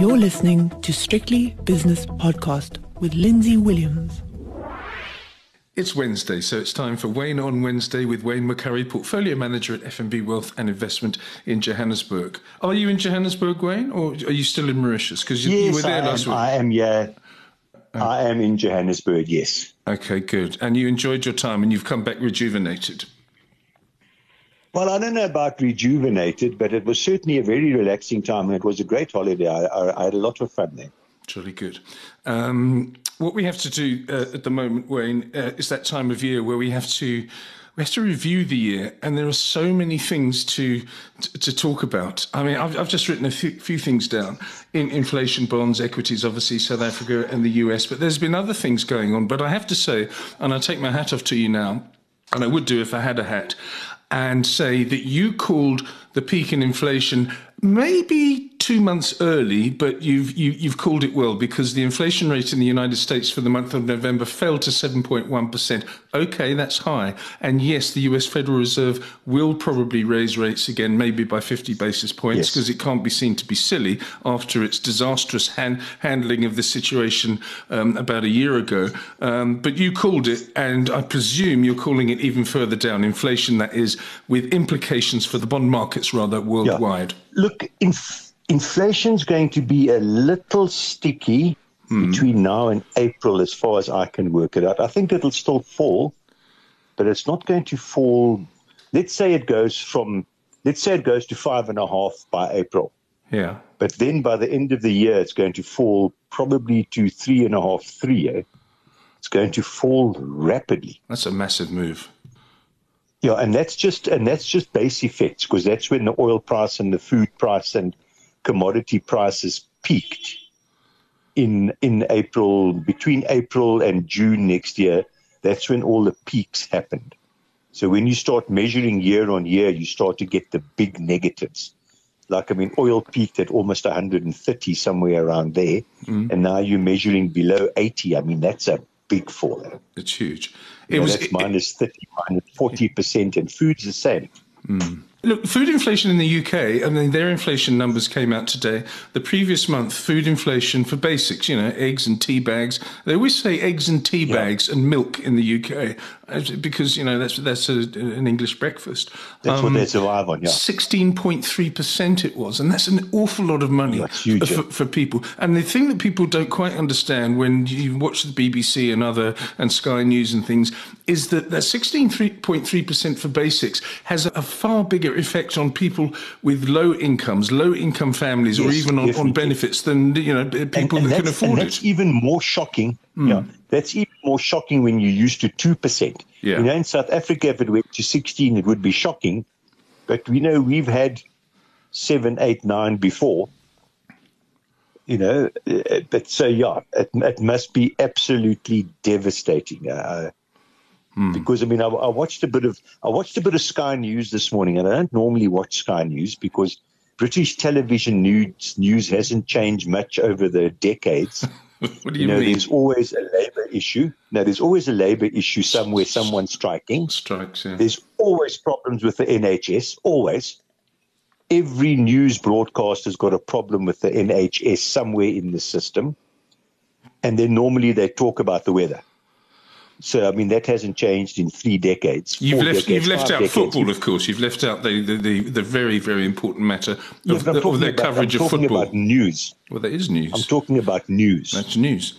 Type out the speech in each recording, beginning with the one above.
You're listening to Strictly Business Podcast with Lindsay Williams. It's Wednesday, so it's time for Wayne on Wednesday with Wayne McCurrie, Portfolio Manager at FNB Wealth and Investment in Johannesburg. Are you in Johannesburg, Wayne, or are you still in Mauritius? Because you, yes, you, were there I last am, week. I am, yeah. Oh. I am in Johannesburg, yes. Okay, good. And you enjoyed your time and you've come back rejuvenated. Well, I don't know about rejuvenated, but it was certainly a very relaxing time and it was a great holiday. I, I, I had a lot of fun there. Really good. Um, what we have to do uh, at the moment, Wayne, uh, is that time of year where we have to we have to review the year, and there are so many things to to, to talk about. I mean, I've, I've just written a few, few, things down in inflation bonds, equities, obviously South Africa and the US, but there's been other things going on. But I have to say, and I take my hat off to you now, and I would do if I had a hat, and say that you called the peak in inflation maybe two months early, but you've you, have you have called it well because the inflation rate in the United States for the month of November fell to 7.1 percent. Okay, that's high, and yes, the U.S. Federal Reserve will probably raise rates again, maybe by 50 basis points, because yes. it can't be seen to be silly after its disastrous hand, handling of the situation um, about a year ago. Um, but you called it, and I presume you're calling it even further down. Inflation, that is, with implications for the bond markets rather worldwide. Yeah. Look, in inflation's going to be a little sticky mm. between now and April, as far as I can work it out. I think it'll still fall, but it's not going to fall. Let's say it goes from, let's say it goes to five and a half by April. Yeah. But then by the end of the year, it's going to fall probably to three and a half, three. Eh? It's going to fall rapidly. That's a massive move. Yeah, and that's just and that's just base effects because that's when the oil price and the food price and commodity prices peaked in in April between April and June next year. That's when all the peaks happened. So when you start measuring year on year, you start to get the big negatives. Like I mean, oil peaked at almost 130 somewhere around there, mm. and now you're measuring below 80. I mean, that's a big fall. It's huge. It you was know, that's minus 30, minus 40 percent, and food's the same. Mm. Look, food inflation in the UK, I mean, their inflation numbers came out today. The previous month, food inflation for basics, you know, eggs and tea bags. They always say eggs and tea yeah. bags and milk in the UK because, you know, that's that's a, an English breakfast. That's um, what they survive on, yeah. 16.3% it was. And that's an awful lot of money huge, for, for, people. And the thing that people don't quite understand when you watch the BBC and other and Sky News and things is that that 16.3% for basics has a far bigger bigger effect on people with low incomes, low income families, yes, or even on, on, benefits than you know people and, and that can afford and that's even more shocking. Mm. Yeah, that's even more shocking when you're used to two percent. Yeah. You know, in South Africa, if it went to sixteen, it would be shocking. But we know we've had seven, eight, nine before. You know, uh, but so yeah, it, it must be absolutely devastating. Uh, Mm. Because I mean, I, I, watched a bit of I watched a bit of Sky News this morning, and I don't normally watch Sky News because British television news news hasn't changed much over the decades. what do you, you know, mean? There's always a labour issue. Now, there's always a labour issue somewhere, someone's striking. Strikes. Yeah. There's always problems with the NHS. Always. Every news broadcast has got a problem with the NHS somewhere in the system, and then normally they talk about the weather. So I mean that hasn't changed in three decades. You've left, decades, you've left out decades. football, of course. You've left out the, the, the, the very very important matter of, the, of their coverage of football. About news. Well, there is news. I'm talking about news. That's news.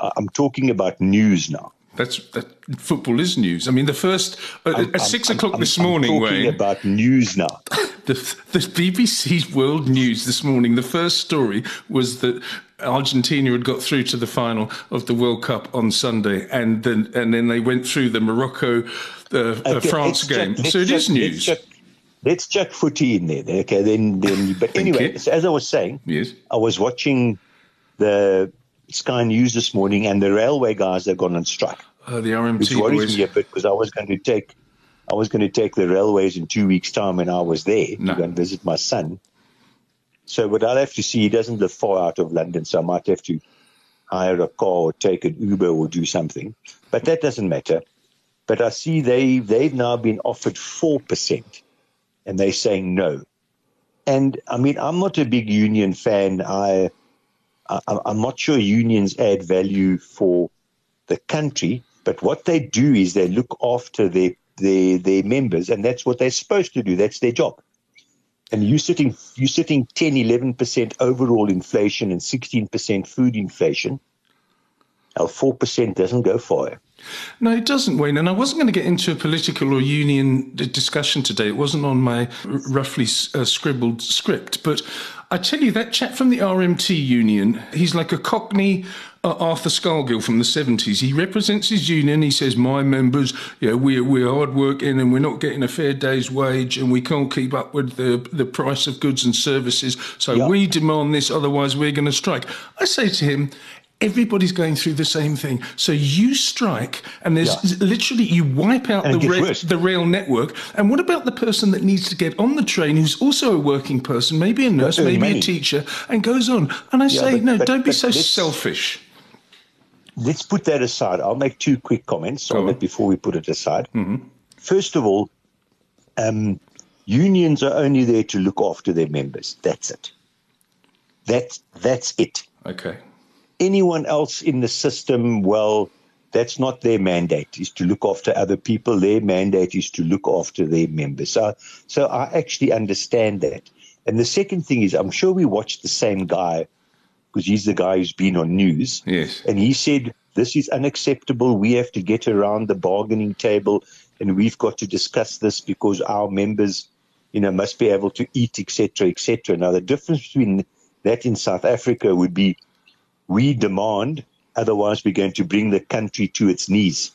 I'm talking about news now. That's that. Football is news. I mean, the first uh, I'm, at 6 o'clock I'm, this morning. I'm talking Wayne, about news now. the, the BBC World News this morning. The first story was that Argentina had got through to the final of the World Cup on Sunday, and then and then they went through the Morocco uh, okay, France game. Check, so it is news. Let's check, let's check footy in there. Okay, then then. But anyway, so as I was saying, yes, I was watching the Sky News this morning, and the railway guys have gone on strike. Uh, the RMT which worries boys. me a bit because I was going to take I was going to take the railways in two weeks' time and I was there no. to go and visit my son. So, but I'll have to see. He doesn't live far out of London, so I might have to hire a car or take an Uber or do something. But that doesn't matter. But I see they they've now been offered four percent, and they're saying no. and I mean, I'm not a big union fan. I, I I'm not sure unions add value for the country, but what they do is they look after their their their members, and that's what they're supposed to do. That's their job. And you sitting you sitting 10, 11 percent overall inflation and 16 percent food inflation. Four percent doesn't go far. No, it doesn't, Wayne. And I wasn't going to get into a political or union discussion today. It wasn't on my roughly uh, scribbled script. But I tell you, that chap from the RMT union, he's like a Cockney uh, Arthur Scargill from the 70s. He represents his union. He says, My members, you know, we're, we're hard working and we're not getting a fair day's wage and we can't keep up with the, the price of goods and services. So yep. we demand this, otherwise we're going to strike. I say to him, Everybody's going through the same thing. So you strike, and there's yeah. literally you wipe out the, ra- the rail network. And what about the person that needs to get on the train, who's also a working person, maybe a nurse, maybe many. a teacher, and goes on? And I yeah, say, no, don't be so selfish. Let's put that aside. I'll make two quick comments on, on it before we put it aside. Mm-hmm. First of all, um, unions are only there to look after their members. That's it. That's that's it. Okay anyone else in the system, well, that's not their mandate, is to look after other people. Their mandate is to look after their members. So, so I actually understand that. And the second thing is, I'm sure we watched the same guy because he's the guy who's been on news. Yes. And he said, this is unacceptable. We have to get around the bargaining table and we've got to discuss this because our members, you know, must be able to eat, etc., etc. Now, the difference between that in South Africa would be we demand, otherwise, we're going to bring the country to its knees.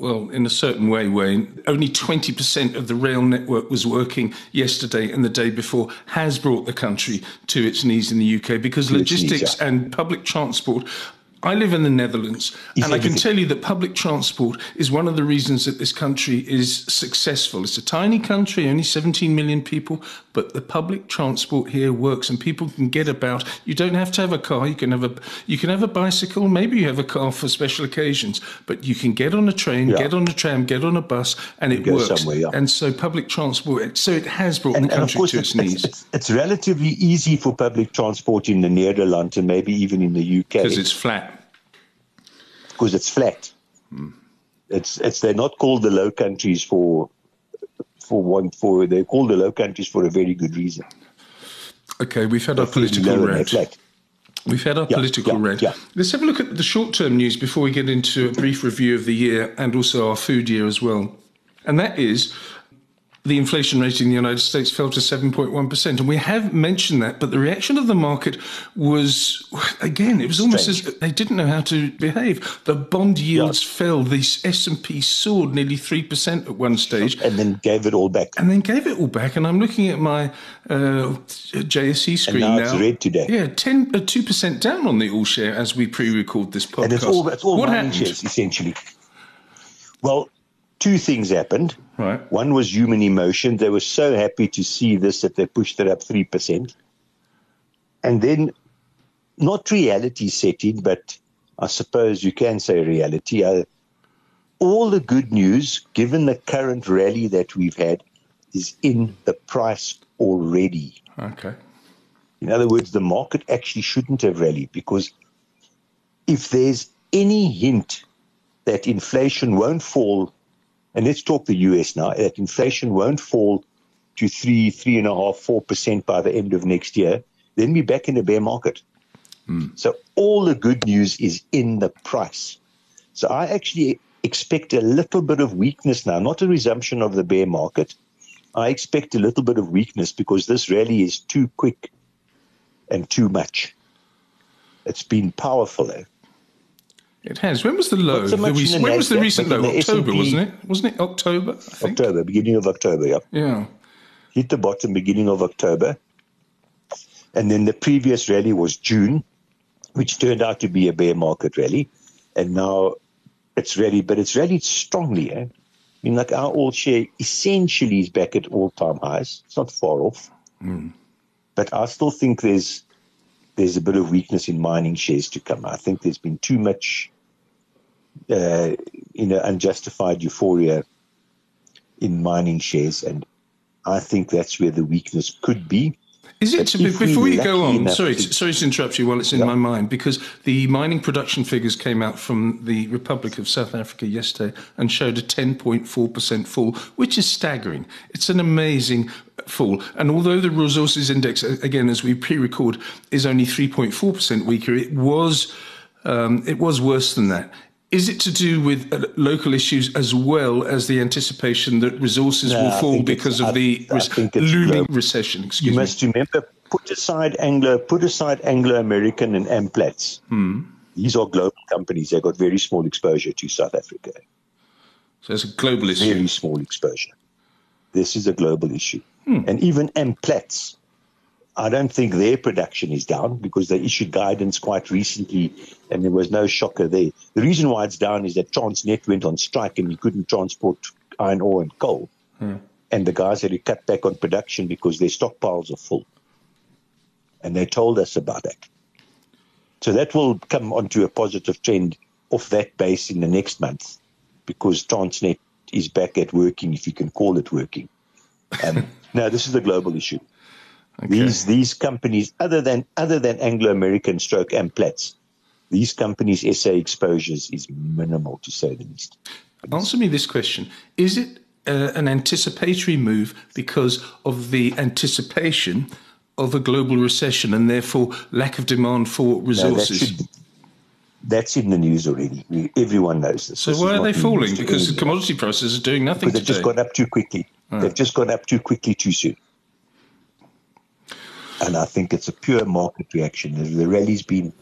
Well, in a certain way, Wayne, only 20% of the rail network was working yesterday and the day before has brought the country to its knees in the UK because logistics and public transport I live in the Netherlands, and I can tell you that public transport is one of the reasons that this country is successful. It's a tiny country, only 17 million people, but the public transport here works, and people can get about. You don't have to have a car. You can have a you can have a bicycle. Maybe you have a car for special occasions, but you can get on a train, yeah. get on a tram, get on a bus, and it works. Yeah. And so public transport. So it has brought and, the country to its, its knees. It's, it's relatively easy for public transport in the Netherlands and maybe even in the UK because it's flat because it's flat. Mm. It's it's they're not called the Low Countries for for one for they're called the Low Countries for a very good reason. Okay, we've had they're our political rant. We've had our yeah, political yeah, rant. Yeah. Let's have a look at the short term news before we get into a brief review of the year and also our food year as well. And that is the inflation rate in the United States fell to 7.1%. And we have mentioned that, but the reaction of the market was, again, it was almost Strange. as they didn't know how to behave. The bond yields fell. The S&P soared nearly 3% at one stage. And then gave it all back. And then gave it all back. And I'm looking at my uh, JSE screen and now. now. it's red today. Yeah, 10, uh, 2% down on the all share as we pre-record this podcast. And it's all, it's all what happened? shares, essentially. Well, two things happened. Right. One was human emotion. They were so happy to see this that they pushed it up 3%. And then, not reality set in, but I suppose you can say reality. Uh, all the good news, given the current rally that we've had, is in the price already. Okay. In other words, the market actually shouldn't have rallied because if there's any hint that inflation won't fall and let's talk the US now, that inflation won't fall to three, three and a half, four percent by the end of next year, then we're back in a bear market. Mm. So all the good news is in the price. So I actually expect a little bit of weakness now, not a resumption of the bear market. I expect a little bit of weakness because this rally is too quick and too much. It's been powerful. Eh? It has. When was the low? So the recent, when was the recent low? October, S&P, wasn't it? Wasn't it October? October, beginning of October, yeah. Yeah. Hit the bottom beginning of October. And then the previous rally was June, which turned out to be a bear market rally. And now it's rallied, but it's rallied strongly. Eh? I mean, like our all share essentially is back at all time highs. It's not far off. Mm. But I still think there's there's a bit of weakness in mining shares to come. I think there's been too much, uh, you know, unjustified euphoria in mining shares, and I think that's where the weakness could be. Is it? before you go on, sorry, to, sorry to interrupt you while it's in yeah. my mind, because the mining production figures came out from the Republic of South Africa yesterday and showed a 10.4% fall, which is staggering. It's an amazing fall. And although the resources index, again, as we pre-record, is only 3.4% weaker, it was um, it was worse than that. Is it to do with uh, local issues as well as the anticipation that resources no, will fall because of I, the I looming recession? Excuse me. you me. must remember, put aside Anglo, put aside Anglo American and Amplats. Hmm. These are global companies. They've got very small exposure to South Africa. So it's a global issue. Very small exposure. This is a global issue. Hmm. And even Amplats, I don't think their production is down because they issued guidance quite recently and there was no shocker there. The reason why it's down is that Transnet went on strike and you couldn't transport iron ore and coal. Hmm. And the guys had to cut back on production because their stockpiles are full. And they told us about that. So that will come onto a positive trend off that base in the next month because Transnet is back at working, if you can call it working. Um, now, this is a global issue. Okay. These these companies, other than other than Anglo American Stroke Amplats, these companies' SA exposures is minimal to say the least. Answer me this question: Is it uh, an anticipatory move because of the anticipation of a global recession and therefore lack of demand for resources? No, that's in the news already. Everyone knows this. So this why are they falling? Because the commodity prices are doing nothing. Because they've just gone up too quickly. Oh. They've just gone up too quickly too soon. And I think it's a pure market reaction. The rally's been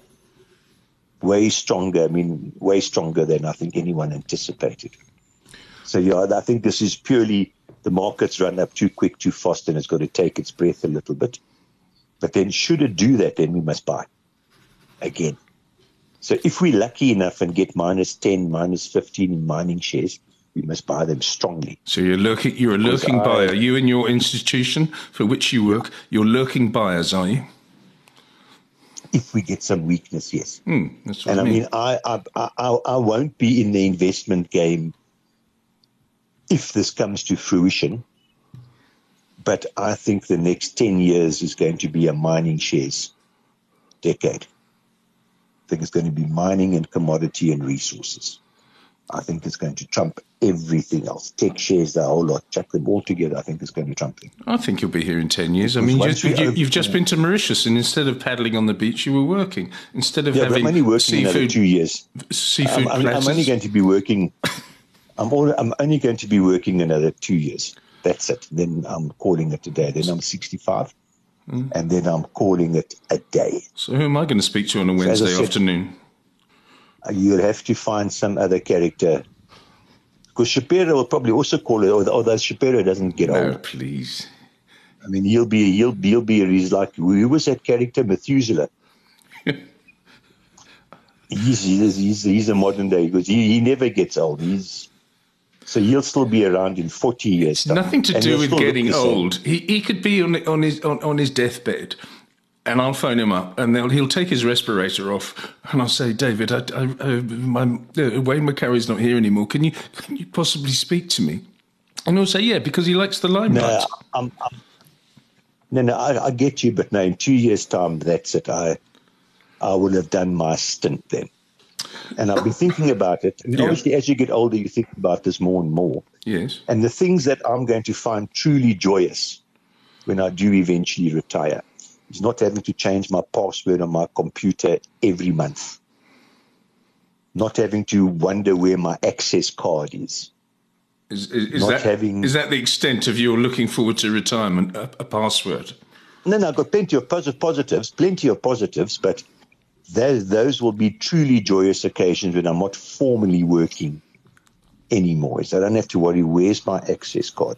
way stronger. I mean, way stronger than I think anyone anticipated. So yeah, I think this is purely the market's run up too quick, too fast, and it's got to take its breath a little bit. But then, should it do that, then we must buy again. So if we're lucky enough and get minus 10, minus 15 in mining shares, we must buy them strongly. So you're lurking, you're a lurking I, buyer. You and your institution for which you work, you're lurking buyers, are you? If we get some weakness, yes. Mm, and I mean, mean I, I, I, I won't be in the investment game if this comes to fruition. But I think the next 10 years is going to be a mining shares decade. I think it's going to be mining and commodity and resources. I think it's going to trump everything else. Tech shares, the whole lot, chuck them all together. I think it's going to trump them. I think you'll be here in 10 years. I mean, you, have you, just been to Mauritius, and instead of paddling on the beach, you were working. Instead of yeah, having I'm only working seafood, two years. Seafood I'm, I'm, I'm only going to be working. I'm, all, I'm only going to be working another two years. That's it. Then I'm calling it a day. Then I'm 65. Mm. And then I'm calling it a day. So who am I going to speak to on a Wednesday so said, afternoon? You'll have to find some other character. Because Shapiro will probably also call it, although Shapiro doesn't get no, old. please. I mean, he'll be, he'll, he'll be, he's like, who was that character? Methuselah. he's, he's, he's, he's a modern day because he, he never gets old. He's, so he'll still be around in 40 years. Nothing to do with getting old. He, he could be on, on, his, on, on his deathbed and I'll phone him up, and he'll take his respirator off, and I'll say, David, I, I, I, my, uh, Wayne McCurrie's not here anymore. Can you can you possibly speak to me? And he'll say, yeah, because he likes the limelight. No, I'm, I'm, no, no, I, I, get you, but no, in two years' time, that's it. I I will have done my stint then. And I've been thinking about it. And yeah. obviously, as you get older, you think about this more and more. Yes. And the things that I'm going to find truly joyous when I do eventually retire is not having to change my password on my computer every month. Not having to wonder where my access card is. Is, is, is that, having, is that the extent of your looking forward to retirement, a, a password? No, no, I've got plenty of positives, plenty of positives, but those, those will be truly joyous occasions when I'm not formally working anymore. So I don't have to worry, where's my access card?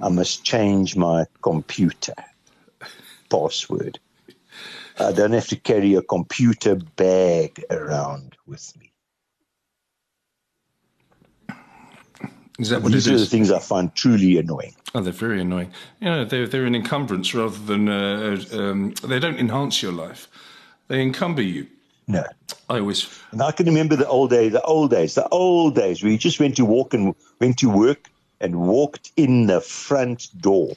I must change my computer password. I don't have to carry a computer bag around with me. Is that what These are the things I find truly annoying. Oh, they're very annoying. You know, they're, they're an encumbrance rather than, uh, um, they don't enhance your life. They encumber you. No. I always. And I can remember the old days, the old days, the old days where you just went to walk and went to work and walked in the front door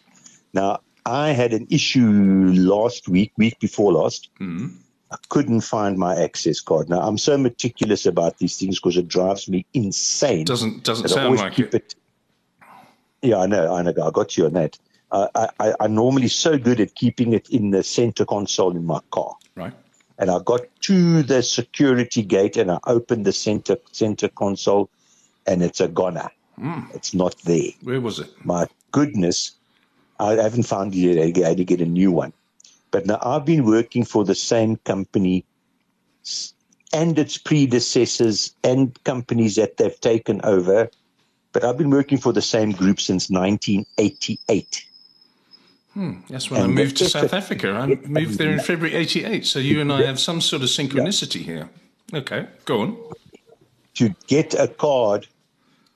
Now, I had an issue last week, week before last. Mm. I couldn't find my access card. Now, I'm so meticulous about these things because it drives me insane. Doesn't doesn't sound like it. it. Yeah, I know, I know. I got you on that. Uh, I, I, I'm normally so good at keeping it in the center console in my car. Right. And I got to the security gate and I opened the center center console, and it's a goner. Mm. It's not there. Where was it? My goodness, I haven't found it yet. I had to get a new one. But now I've been working for the same company and its predecessors and companies that they've taken over. But I've been working for the same group since 1988. Hmm. That's when and I moved to South Africa. I moved there in February 88. So you and I have some sort of synchronicity here. Okay, go on. To get a card,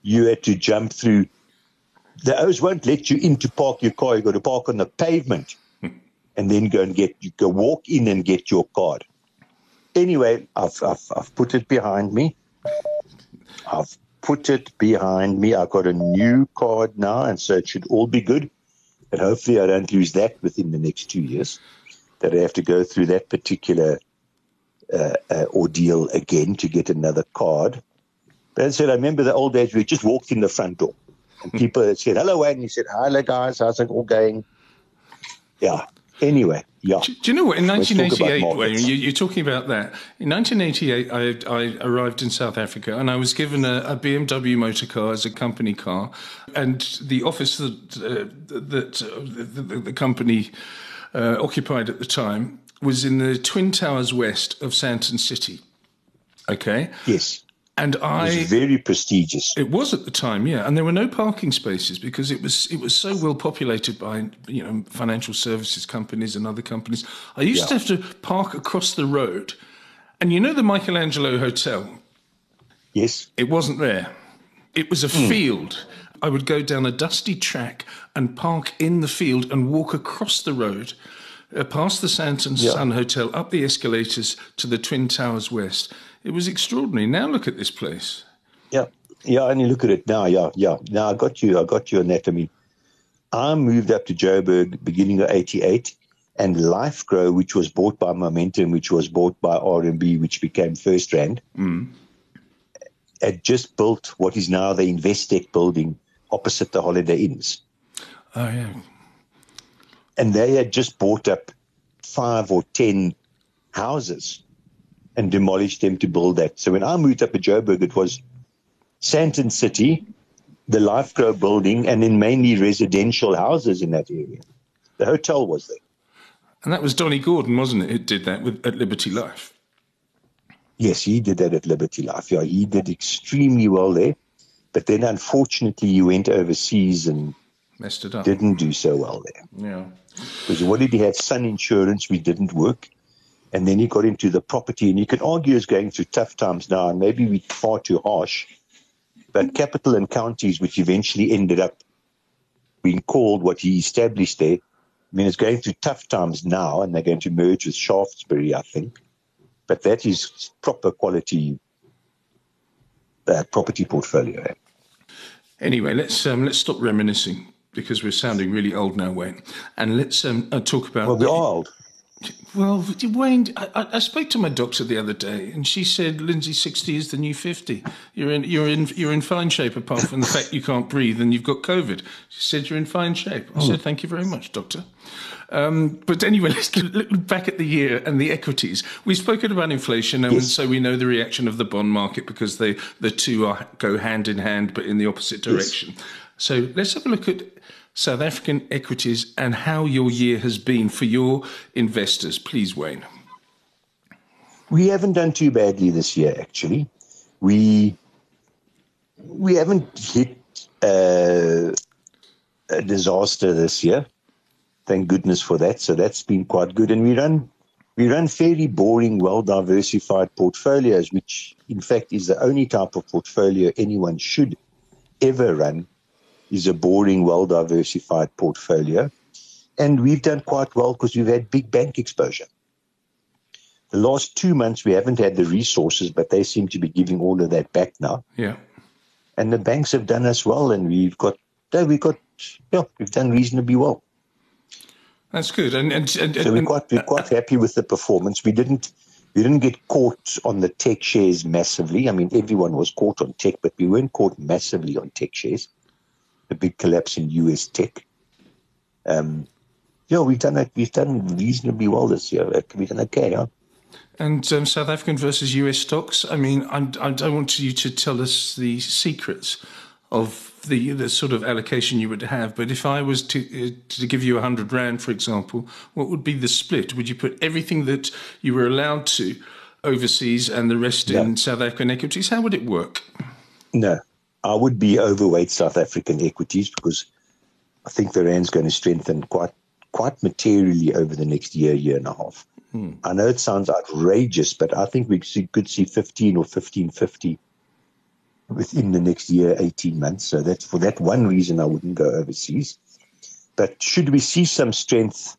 you had to jump through. The O's won't let you in to park your car. You've got to park on the pavement and then go and get you go walk in and get your card. Anyway, I've, I've, I've put it behind me. I've put it behind me. I've got a new card now, and so it should all be good. And hopefully, I don't lose that within the next two years. That I have to go through that particular uh, uh, ordeal again to get another card. But I said, I remember the old days we just walked in the front door, and people had said, "Hello, Wayne." He said, "Hello, guys. How's it all going?" Yeah, Anyway, yeah. Do, do you know what? In 1988, you, are talking about that. In 1988, I, I, arrived in South Africa and I was given a, a, BMW motor car as a company car. And the office that, uh, that uh, the, the, the, company uh, occupied at the time was in the Twin Towers west of Sandton City. Okay? Yes. And I it was very prestigious. It was at the time, yeah. And there were no parking spaces because it was it was so well populated by you know financial services companies and other companies. I used yeah. to have to park across the road, and you know the Michelangelo Hotel. Yes, it wasn't there. It was a mm. field. I would go down a dusty track and park in the field and walk across the road, uh, past the Sandton yeah. Sun Hotel, up the escalators to the Twin Towers West it was extraordinary. Now look at this place. Yeah, yeah. And you look at it now. Yeah, yeah. Now I got you. I got you anatomy. I moved up to Joburg beginning of '88, and Lifegro, which was bought by Momentum, which was bought by RMB, which became FirstRand, mm. had just built what is now the Investec building opposite the Holiday Inns. Oh yeah. And they had just bought up five or ten houses and demolished them to build that. So when I moved up to Joburg, it was Sandton City, the Lifegro building, and then mainly residential houses in that area. The hotel was there. And that was Donnie Gordon, wasn't it? It did that with, at Liberty Life. Yes, he did that at Liberty Life. Yeah, he did extremely well there. But then unfortunately, he went overseas and messed it up. Didn't do so well there. Yeah. Because what did he have? Sun insurance, we didn't work and then he got into the property. And you can argue he's going through tough times now, and maybe we're far too harsh. But capital and counties, which eventually ended up being called what he established there, I mean, it's going through tough times now, and they're going to merge with Shaftesbury, I think. But that is proper quality uh, property portfolio. Anyway, let's um, let's stop reminiscing because we're sounding really old now, Wayne, and let's um, uh, talk about. Well, we're old. Well, Wayne, I, I, spoke to my doctor the other day, and she said, "Lindsay, sixty is the new 50. You're in, you're in, you're in fine shape, apart from the fact you can't breathe and you've got COVID." She said, "You're in fine shape." I said, oh. "Thank you very much, doctor." Um, but anyway, let's look back at the year and the equities. We've spoken about inflation, and yes. so we know the reaction of the bond market because they the two are, go hand in hand, but in the opposite direction. Yes. So let's have a look at South African equities and how your year has been for your investors. Please, Wayne. We haven't done too badly this year, actually. We we haven't hit uh, a disaster this year. Thank goodness for that. So that's been quite good. And we run we run fairly boring, well diversified portfolios, which in fact is the only type of portfolio anyone should ever run is a boring, well diversified portfolio. And we've done quite well because we've had big bank exposure. The last two months, we haven't had the resources, but they seem to be giving all of that back now. Yeah. And the banks have done us well, and we've got, we've got, yeah, we've done reasonably well. That's good. And, and, and so we're quite, we're quite happy with the performance. We didn't we didn't get caught on the tech shares massively. I mean, everyone was caught on tech, but we weren't caught massively on tech shares. The big collapse in US tech. Um, yeah, we've done it. We've done reasonably well this year. We've done okay. Huh? And um, South African versus US stocks. I mean, I'm, I do not want you to tell us the secrets of the the sort of allocation you would have. But if I was to uh, to give you a hundred rand, for example, what would be the split? Would you put everything that you were allowed to overseas and the rest yeah. in South African equities? How would it work? No, I would be overweight South African equities because I think the rand's going to strengthen quite quite materially over the next year, year and a half. Hmm. I know it sounds outrageous, but I think we could see 15 or 1550 within the next year, 18 months. So that's for that one reason I wouldn't go overseas. But should we see some strength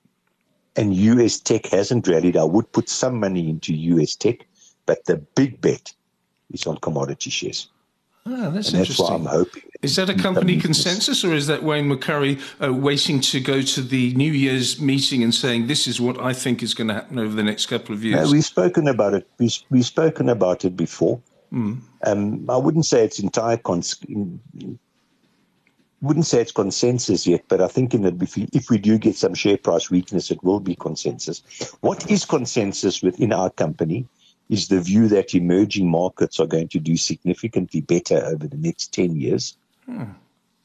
and US tech hasn't rallied, I would put some money into US tech. But the big bet is on commodity shares. Ah, that's and interesting. That's what I'm hoping. Is that a company consensus, or is that Wayne McCurrie uh, waiting to go to the New Year's meeting and saying this is what I think is going to happen over the next couple of years? No, we've spoken about it. We, we've spoken about it before. Mm. Um, I wouldn't say it's entire cons- wouldn't say it's consensus yet, but I think in the, if, we, if we do get some share price weakness, it will be consensus. What is consensus within our company is the view that emerging markets are going to do significantly better over the next 10 years. Hmm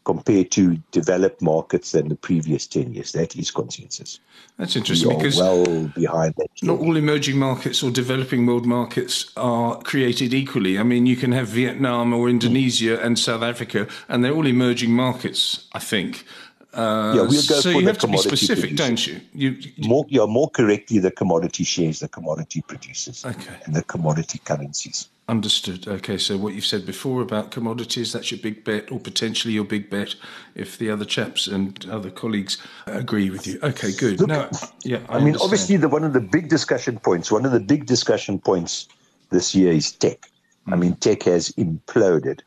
compared to developed markets than the previous 10 years. That is consensus. That's interesting we because well behind that. Not all emerging markets or developing world markets are created equally. I mean, you can have Vietnam or Indonesia mm. and South Africa, and they're all emerging markets, I think. Uh, yeah, we'll go so you have to be specific, producers. don't you? You, you? More, yeah, more correctly, the commodity shares, the commodity producers, okay. and the commodity currencies. Understood. Okay, so what you've said before about commodities, that's your big bet, or potentially your big bet, if the other chaps and other colleagues agree with you. Okay, good. Look, now, yeah, I, I mean, obviously, the one of the big discussion points, one of the big discussion points this year is tech. Mm. I mean, tech has imploded.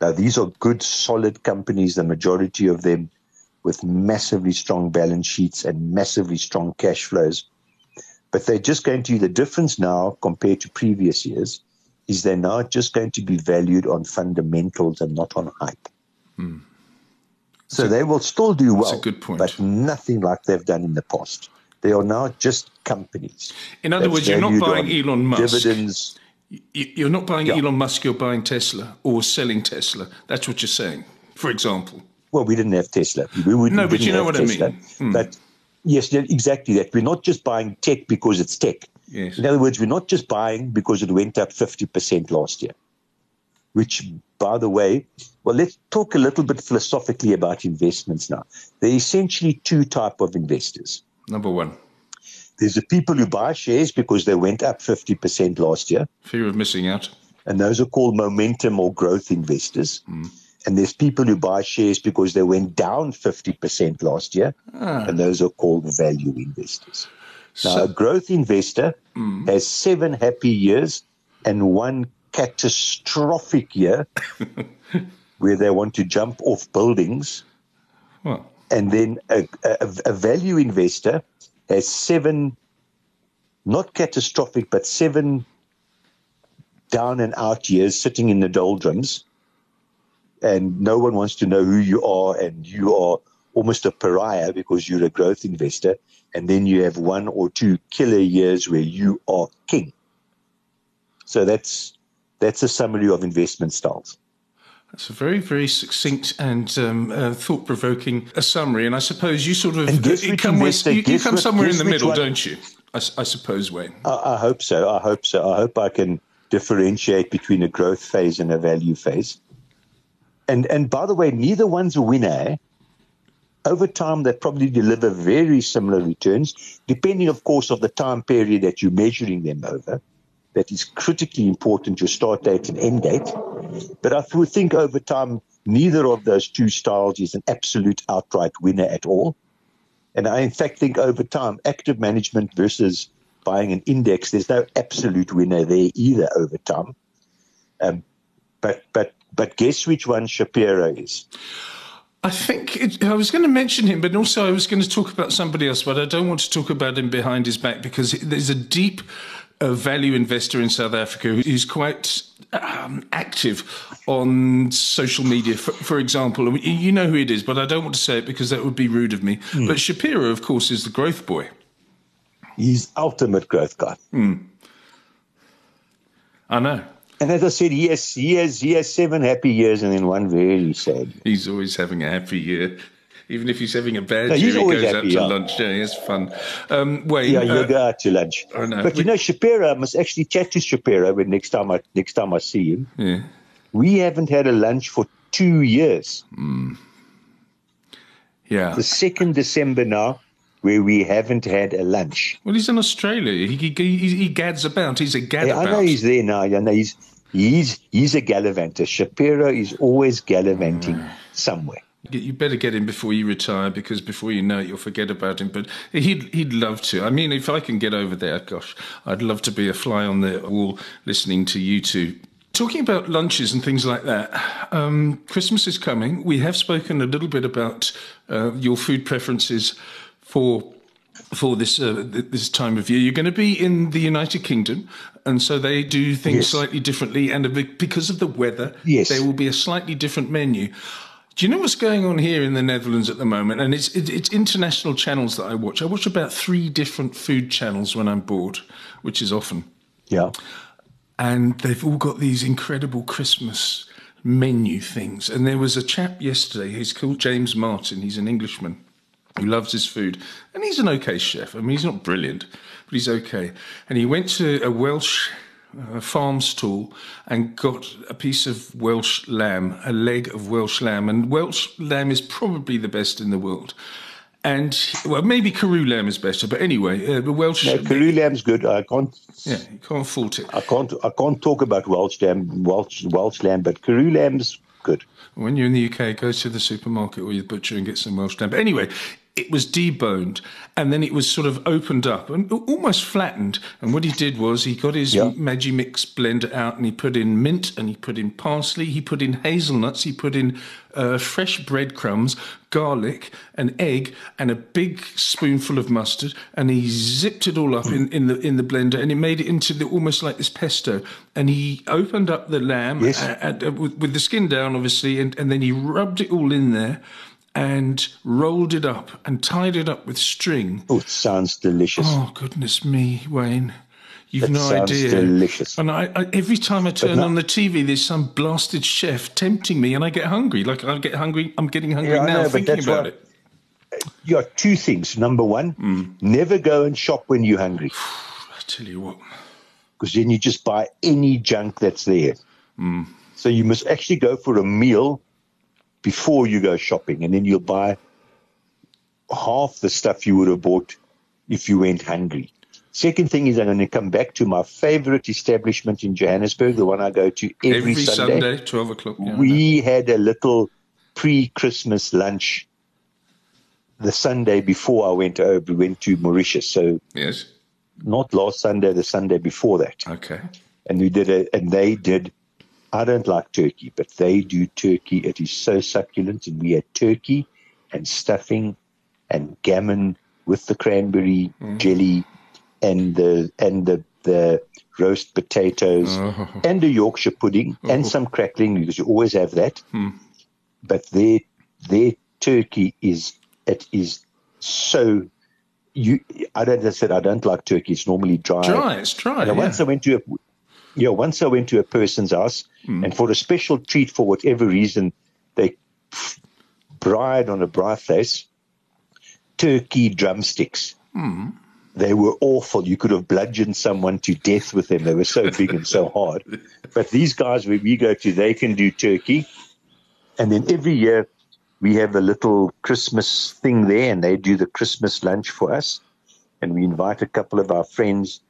Now, these are good, solid companies, the majority of them with massively strong balance sheets and massively strong cash flows. But they're just going to, be the difference now compared to previous years is they're now just going to be valued on fundamentals and not on hype. Hmm. So they will still do well, That's a good point. but nothing like they've done in the past. They are now just companies. In other words, you're not buying Elon Musk. Dividends. You're not buying yeah. Elon Musk, you're buying Tesla or selling Tesla. That's what you're saying, for example. Well, we didn't have Tesla. We wouldn't, no, but you know what Tesla. I mean. Hmm. But yes, exactly that. We're not just buying tech because it's tech. Yes. In other words, we're not just buying because it went up 50% last year, which, by the way, well, let's talk a little bit philosophically about investments now. There are essentially two type of investors. Number one. There's the people who buy shares because they went up 50% last year. Fear of missing out. And those are called momentum or growth investors. Mm. And there's people who buy shares because they went down 50% last year. Ah. And those are called value investors. Now, so, a growth investor mm. has seven happy years and one catastrophic year where they want to jump off buildings. Well. And then a, a, a value investor has seven, not catastrophic, but seven down and out years sitting in the doldrums. And no one wants to know who you are, and you are almost a pariah because you're a growth investor and then you have one or two killer years where you are king. So that's that's a summary of investment styles. That's a very, very succinct and um, uh, thought-provoking a summary. And I suppose you sort of you come, with, you, you come somewhere in the middle, one, don't you? I, I suppose, Wayne. I, I, hope so. I hope so. I hope I can differentiate between a growth phase and a value phase. And and by the way, neither one's a winner. Over time they probably deliver very similar returns, depending, of course, of the time period that you're measuring them over. That is critically important, your start date and end date. But I would think over time, neither of those two styles is an absolute outright winner at all. And I, in fact, think over time, active management versus buying an index, there's no absolute winner there either over time. Um, but, but, but guess which one Shapiro is? I think it, I was going to mention him, but also I was going to talk about somebody else, but I don't want to talk about him behind his back because there's a deep uh, value investor in South Africa who's quite um, active on social media. For, for, example, you know who it is, but I don't want to say it because that would be rude of me. Mm. But Shapiro, of course, is the growth boy. He's ultimate growth guy. Mm. I know. And as I said, he has, he has he has seven happy years and then one very sad. He's always having a happy year. Even if he's having a bad no, year, he goes happy, out to yeah. lunch. Yeah, it's fun. Um, Wayne, yeah, you uh, go out to lunch. I know. But we, you know, Shapiro, I must actually chat to Shapiro when next time I next time I see him. Yeah. We haven't had a lunch for two years. Mm. Yeah. The second December now where we haven't had a lunch. Well, he's in Australia. He, he, he, he gads about. He's a gadabout. Yeah, I know he's there now. I know he's he's he's a gallivanter. Shapiro is always gallivanting mm. somewhere. You better get him before you retire because before you know it, you'll forget about him. But he'd he'd love to. I mean, if I can get over there, gosh, I'd love to be a fly on the wall listening to you two. Talking about lunches and things like that, um, Christmas is coming. We have spoken a little bit about uh, your food preferences for for this uh, this time of year. You're going to be in the United Kingdom, and so they do things yes. slightly differently. And because of the weather, yes. there will be a slightly different menu. Do you know what's going on here in the Netherlands at the moment? And it's it's international channels that I watch. I watch about three different food channels when I'm bored, which is often. Yeah. And they've all got these incredible Christmas menu things. And there was a chap yesterday. He's called James Martin. He's an Englishman who loves his food, and he's an okay chef. I mean, he's not brilliant, but he's okay. And he went to a Welsh uh, farm stall and got a piece of Welsh lamb, a leg of Welsh lamb, and Welsh lamb is probably the best in the world. And well, maybe Karoo lamb is better, but anyway, uh, the Welsh. No, Karoo lamb's good. I can't. Yeah, you can't fault it. I can't. I can't talk about Welsh lamb, Welsh Welsh lamb, but Karoo lamb's good. When you're in the UK, go to the supermarket or your butcher and get some Welsh lamb. But anyway, it was deboned and then it was sort of opened up and almost flattened. And what he did was he got his yeah. Magimix blender out and he put in mint and he put in parsley, he put in hazelnuts, he put in uh, fresh breadcrumbs, garlic, an egg, and a big spoonful of mustard. And he zipped it all up in, in the in the blender and he made it into the, almost like this pesto. And he opened up the lamb yes. at, at, with, with the skin down, obviously, and, and then he rubbed it all in there and rolled it up and tied it up with string. Oh, it sounds delicious. Oh, goodness me, Wayne. You've that no sounds idea. delicious. And I, I, every time I turn on the TV, there's some blasted chef tempting me, and I get hungry. Like I get hungry. I'm getting hungry yeah, now know, thinking about it. Yeah, two things. Number one, mm. never go and shop when you're hungry. I tell you what, because then you just buy any junk that's there. Mm. So you must actually go for a meal before you go shopping, and then you'll buy half the stuff you would have bought if you went hungry. Second thing is I'm going to come back to my favorite establishment in Johannesburg, the one I go to every, every Sunday. Sunday, 12 o'clock. Yeah, we had a little pre-Christmas lunch the Sunday before I went over, we went to Mauritius. So yes, not last Sunday, the Sunday before that. Okay. And we did it, and they did I don't like turkey, but they do turkey. It is so succulent. And we had turkey and stuffing and gammon with the cranberry mm. jelly and the and the the roast potatoes oh. and a Yorkshire pudding oh. and some crackling because you always have that. Mm. But their their turkey is it is so you I don't I said I don't like turkey. It's normally dry. Dry, it's dry. Yeah. once I went to a yeah, once I went to a person's house, mm. and for a special treat, for whatever reason, they bride on a face turkey drumsticks. Mm. They were awful. You could have bludgeoned someone to death with them. They were so big and so hard. But these guys, where we go to, they can do turkey. And then every year we have a little Christmas thing there, and they do the Christmas lunch for us. And we invite a couple of our friends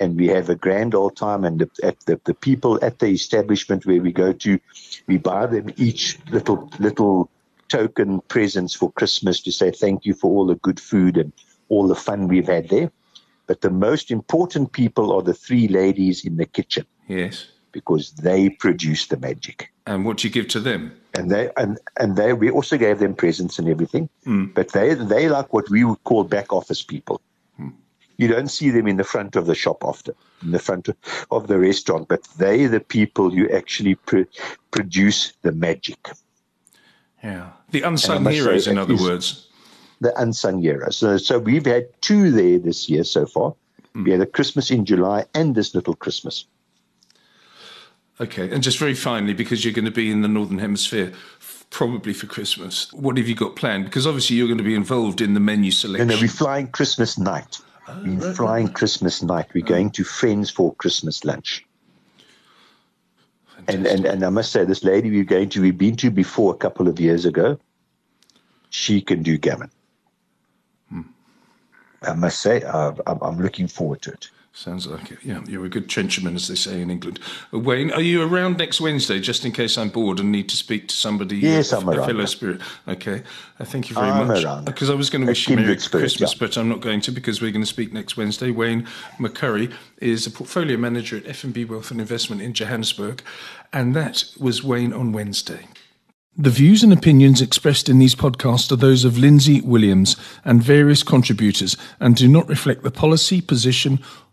and we have a grand old time. And the, at the, the people at the establishment where we go to, we buy them each little little token presents for Christmas to say thank you for all the good food and all the fun we've had there. But the most important people are the three ladies in the kitchen. Yes. Because they produce the magic. And what do you give to them? and they and and they we also gave them presents and everything. Mm. But they they like what we would call back office people. You don't see them in the front of the shop often, in the front of the restaurant, but they the people who actually pr- produce the magic. Yeah, the unsung heroes, in other words. The unsung heroes. So, so we've had two there this year so far. Mm. We had a Christmas in July and this little Christmas. Okay, and just very finally, because you're going to be in the Northern Hemisphere probably for Christmas, what have you got planned? Because obviously you're going to be involved in the menu selection. No, no, we're flying Christmas night. Oh, we're right, flying. Christmas night. We're oh. going to Friends for Christmas lunch. And, and and I must say, this lady we're going to, we've been to before a couple of years ago. She can do gammon. Hmm. I must say, uh, I'm looking forward to it. Sounds like it. Yeah, you're a good trencherman, as they say in England. Uh, Wayne, are you around next Wednesday, just in case I'm bored and need to speak to somebody? Yes, I'm a around. fellow spirit. Okay, uh, thank you very I'm much. Around. Because I was going to wish you Merry spirit, Christmas, yeah. but I'm not going to because we're going to speak next Wednesday. Wayne McCurrie is a portfolio manager at FNB Wealth and Investment in Johannesburg, and that was Wayne on Wednesday. The views and opinions expressed in these podcasts are those of Lindsay Williams and various contributors and do not reflect the policy, position,